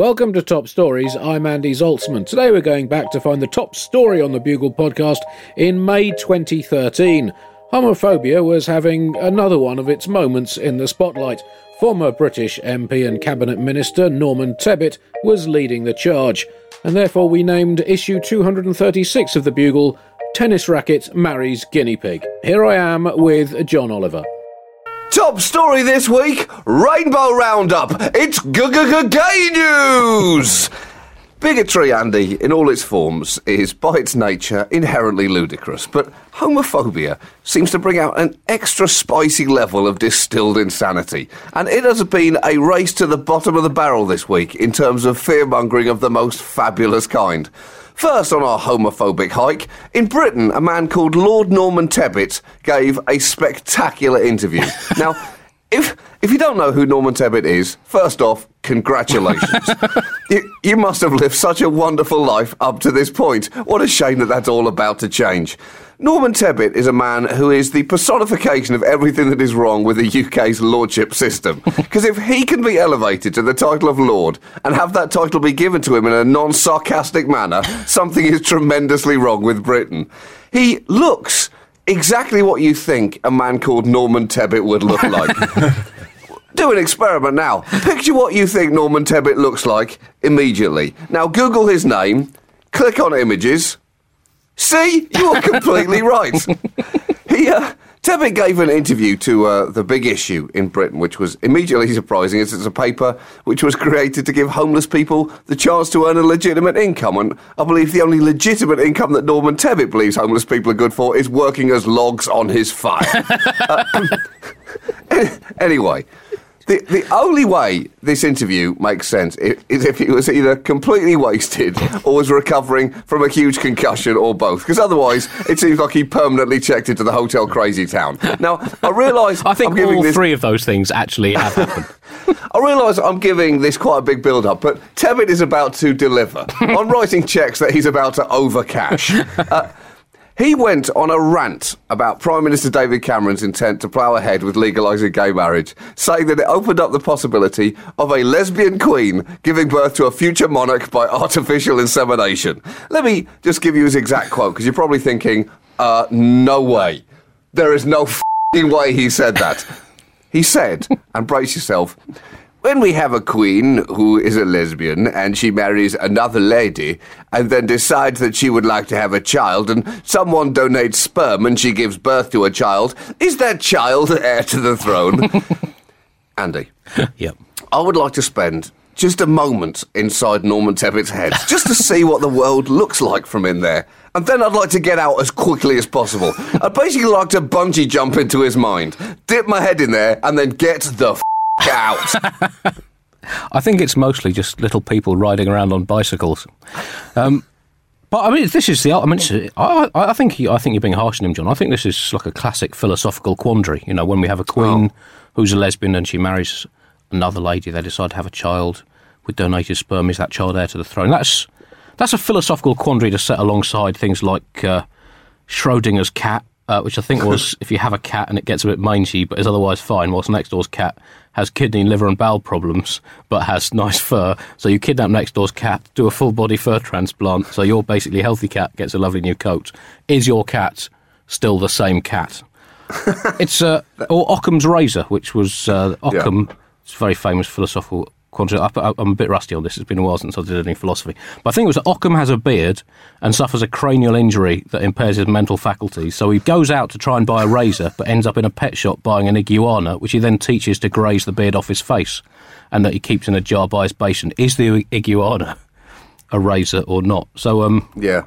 Welcome to Top Stories. I'm Andy Zaltzman. Today we're going back to find the top story on the Bugle podcast in May 2013. Homophobia was having another one of its moments in the spotlight. Former British MP and Cabinet Minister Norman Tebbit was leading the charge, and therefore we named issue 236 of the Bugle Tennis Racket Marries Guinea Pig. Here I am with John Oliver. Top story this week Rainbow Roundup. It's gay news! Bigotry, Andy, in all its forms, is by its nature inherently ludicrous, but homophobia seems to bring out an extra spicy level of distilled insanity. And it has been a race to the bottom of the barrel this week in terms of fear mongering of the most fabulous kind. First on our homophobic hike, in Britain, a man called Lord Norman Tebbit gave a spectacular interview. now, if if you don't know who Norman Tebbit is, first off, congratulations. you, you must have lived such a wonderful life up to this point. What a shame that that's all about to change. Norman Tebbit is a man who is the personification of everything that is wrong with the UK's lordship system. Because if he can be elevated to the title of Lord and have that title be given to him in a non sarcastic manner, something is tremendously wrong with Britain. He looks exactly what you think a man called Norman Tebbit would look like. Do an experiment now. Picture what you think Norman Tebbit looks like immediately. Now Google his name, click on images. See, you are completely right. He, uh, Tebbit gave an interview to uh, The Big Issue in Britain, which was immediately surprising as it's a paper which was created to give homeless people the chance to earn a legitimate income. And I believe the only legitimate income that Norman Tebbit believes homeless people are good for is working as logs on his fire. Uh, anyway, The, the only way this interview makes sense is if he was either completely wasted or was recovering from a huge concussion or both. Because otherwise, it seems like he permanently checked into the Hotel Crazy Town. Now, I realise I think I'm giving all this, three of those things actually have happened. I realise I'm giving this quite a big build up, but Tebbit is about to deliver. I'm writing checks that he's about to overcash. Uh, he went on a rant about Prime Minister David Cameron's intent to plough ahead with legalising gay marriage, saying that it opened up the possibility of a lesbian queen giving birth to a future monarch by artificial insemination. Let me just give you his exact quote, because you're probably thinking, uh, no way. There is no way he said that. He said, and brace yourself, when we have a queen who is a lesbian and she marries another lady and then decides that she would like to have a child and someone donates sperm and she gives birth to a child, is that child heir to the throne? Andy, yep. I would like to spend just a moment inside Norman Tebbit's head just to see what the world looks like from in there. And then I'd like to get out as quickly as possible. I'd basically like to bungee jump into his mind, dip my head in there, and then get the f- out. I think it's mostly just little people riding around on bicycles. Um, but I mean, this is the. I mean, I, I think you, I think you're being harsh on him, John. I think this is like a classic philosophical quandary. You know, when we have a queen who's a lesbian and she marries another lady, they decide to have a child with donated sperm. Is that child heir to the throne? That's that's a philosophical quandary to set alongside things like uh, Schrodinger's cat, uh, which I think was if you have a cat and it gets a bit mangy but is otherwise fine, whilst next door's cat has kidney, liver, and bowel problems but has nice fur. So you kidnap next door's cat, do a full body fur transplant, so your basically healthy cat gets a lovely new coat. Is your cat still the same cat? it's uh, or Occam's razor, which was uh, Occam. It's a very famous philosophical quandary. I, I'm a bit rusty on this. It's been a while since I did any philosophy, but I think it was that Occam has a beard and suffers a cranial injury that impairs his mental faculties. So he goes out to try and buy a razor, but ends up in a pet shop buying an iguana, which he then teaches to graze the beard off his face, and that he keeps in a jar by his basin. Is the iguana a razor or not? So um, yeah.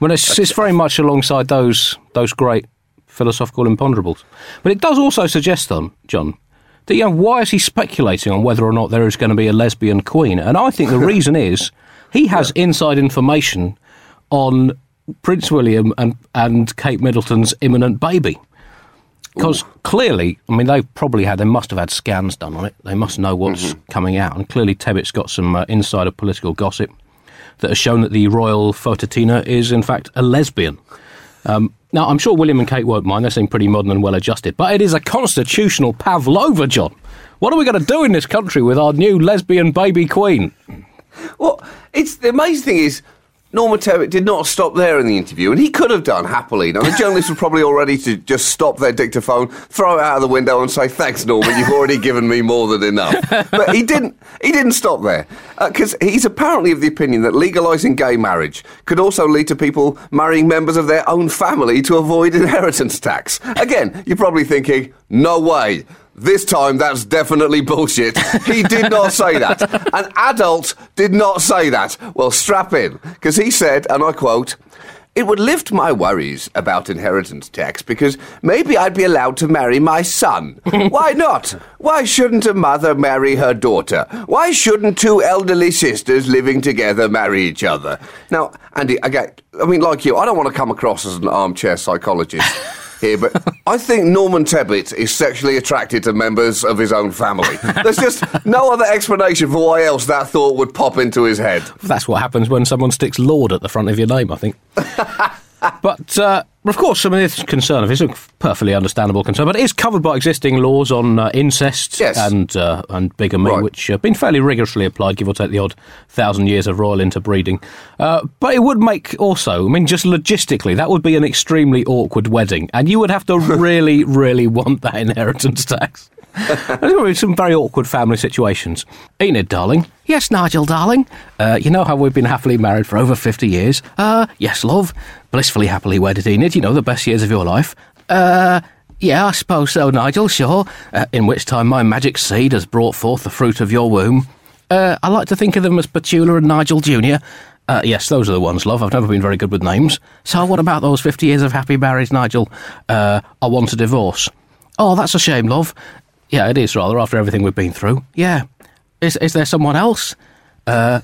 well, it's, it's very much alongside those those great philosophical imponderables. But it does also suggest, then, John, you know, why is he speculating on whether or not there is going to be a lesbian queen? And I think the reason is he has inside information on Prince William and, and Kate Middleton's imminent baby. Because clearly, I mean, they've probably had, they must have had scans done on it. They must know what's coming out. And clearly, Tebbit's got some uh, insider political gossip that has shown that the royal Fotatina is, in fact, a lesbian. Um, now, I'm sure William and Kate won't mind. They seem pretty modern and well adjusted. But it is a constitutional pavlova, John. What are we going to do in this country with our new lesbian baby queen? Well, it's the amazing thing is Norman Tebbit did not stop there in the interview, and he could have done happily. Now, the journalists were probably all ready to just stop their dictaphone, throw it out of the window, and say, "Thanks, Norman, you've already given me more than enough." But he didn't. He didn't stop there uh, because he's apparently of the opinion that legalising gay marriage could also lead to people marrying members of their own family to avoid inheritance tax. Again, you're probably thinking, "No way." This time, that's definitely bullshit. He did not say that. An adult did not say that. Well, strap in, because he said, and I quote, it would lift my worries about inheritance tax because maybe I'd be allowed to marry my son. Why not? Why shouldn't a mother marry her daughter? Why shouldn't two elderly sisters living together marry each other? Now, Andy, again, I mean, like you, I don't want to come across as an armchair psychologist. Here, but I think Norman Tebbit is sexually attracted to members of his own family. There's just no other explanation for why else that thought would pop into his head. That's what happens when someone sticks Lord at the front of your name, I think. but uh, of course, I mean, it's a concern of his, a perfectly understandable concern, but it is covered by existing laws on uh, incest Yes. and uh, and bigamy, Right. which have been fairly rigorously applied, give or take the odd thousand years of royal interbreeding. Uh, but it would make also, I mean, just logistically, that would be an extremely awkward wedding, and you would have to really, really want that inheritance tax. There's going to be some very awkward family situations. Enid, darling. Yes, Nigel, darling. Uh, you know how we've been happily married for over 50 years? Uh, yes, love. Blissfully happily wedded, Enid. You know, the best years of your life. Uh, yeah, I suppose so, Nigel, sure. Uh, in which time my magic seed has brought forth the fruit of your womb. Uh, I like to think of them as Petula and Nigel Jr. Uh, yes, those are the ones, love. I've never been very good with names. So what about those 50 years of happy marriage, Nigel? Uh, I want a divorce. Oh, that's a shame, love. Yeah, it is rather after everything we've been through. Yeah. Is is there someone else? Uh,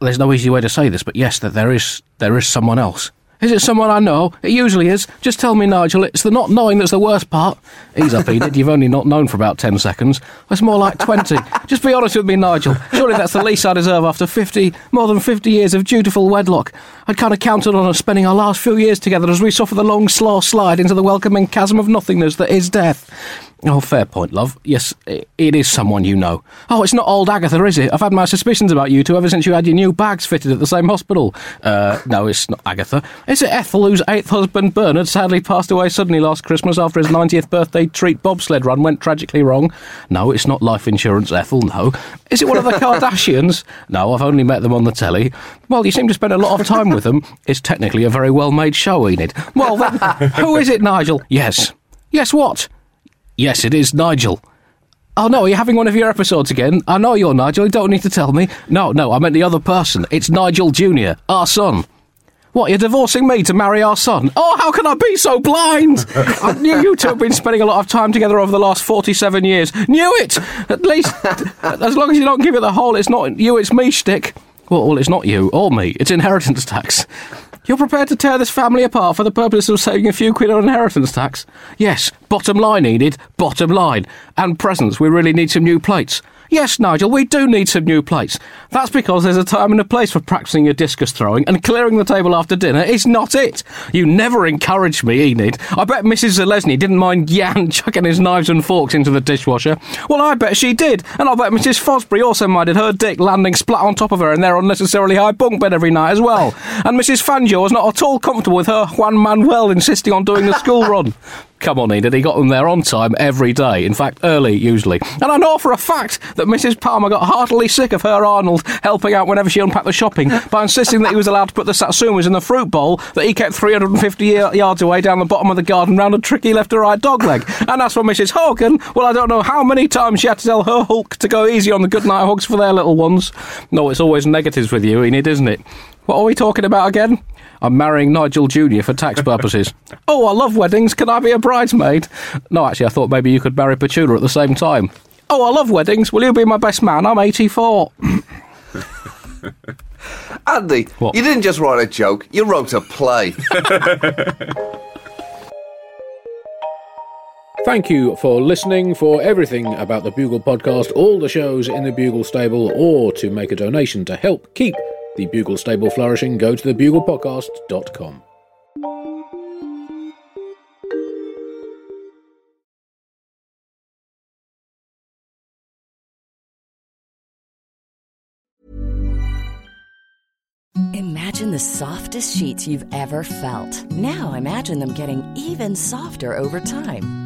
there's no easy way to say this, but yes, that there is there is someone else. Is it someone I know? It usually is. Just tell me, Nigel. It's the not knowing that's the worst part. Ease up, Enid. You've only not known for about 10 seconds. It's more like 20. Just be honest with me, Nigel. Surely that's the least I deserve after 50, more than 50 years of dutiful wedlock. I'd kind of counted on us spending our last few years together as we suffer the long, slow slide into the welcoming chasm of nothingness that is death. Oh, fair point, love. Yes, it is someone you know. Oh, it's not old Agatha, is it? I've had my suspicions about you two ever since you had your new bags fitted at the same hospital. Uh, no, it's not Agatha. Is it Ethel, whose eighth husband, Bernard, sadly passed away suddenly last Christmas after his 90th birthday treat bobsled run went tragically wrong? No, it's not life insurance Ethel, no. Is it one of the Kardashians? No, I've only met them on the telly. Well, you seem to spend a lot of time with them. It's technically a very well made show, Enid. Well, then, who is it, Nigel? Yes. Yes, what? Yes, it is Nigel. Oh no, are you having one of your episodes again? I know you're Nigel, you don't need to tell me. No, no, I meant the other person. It's Nigel Jr., our son. What, you're divorcing me to marry our son? Oh, how can I be so blind? I knew you two have been spending a lot of time together over the last 47 years. Knew it! At least, as long as you don't give it the whole, it's not you, it's me shtick. Well, well, it's not you oh, or me, it's inheritance tax. You're prepared to tear this family apart for the purpose of saving a few quid on inheritance tax? Yes, bottom line, Enid, bottom line. And presents, we really need some new plates. Yes, Nigel, we do need some new plates. That's because there's a time and a place for practicing your discus throwing, and clearing the table after dinner is not it. You never encouraged me, Enid. I bet Mrs. Zelezny didn't mind Jan chucking his knives and forks into the dishwasher. Well, I bet she did, and I bet Mrs. Fosbury also minded her dick landing splat on top of her in their unnecessarily high bunk bed every night as well. And Mrs. Fangio was not at all comfortable with her Juan Manuel insisting on doing the school run. Come on, Enid, he got them there on time every day. In fact, early, usually. And I know for a fact that Mrs. Palmer got heartily sick of her Arnold helping out whenever she unpacked the shopping by insisting that he was allowed to put the satsumas in the fruit bowl that he kept 350 yards away down the bottom of the garden round a tricky left or right dog leg. And as for Mrs. Hogan, well, I don't know how many times she had to tell her Hulk to go easy on the goodnight hugs for their little ones. No, it's always negatives with you, Enid, isn't it? What are we talking about again? I'm marrying Nigel Jr. for tax purposes. oh, I love weddings. Can I be a bridesmaid? No, actually, I thought maybe you could marry Petula at the same time. Oh, I love weddings. Will you be my best man? I'm 84. Andy, What? you didn't just write a joke, you wrote a play. Thank you for listening. For everything about the Bugle podcast, all the shows in the Bugle stable, or to make a donation to help keep the Bugle stable flourishing, go to thebuglepodcast.com. Imagine the softest sheets you've ever felt. Now imagine them getting even softer over time.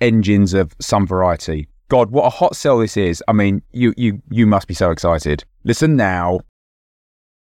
engines of some variety. God, what a hot sell this is. I mean, you you you must be so excited. Listen now.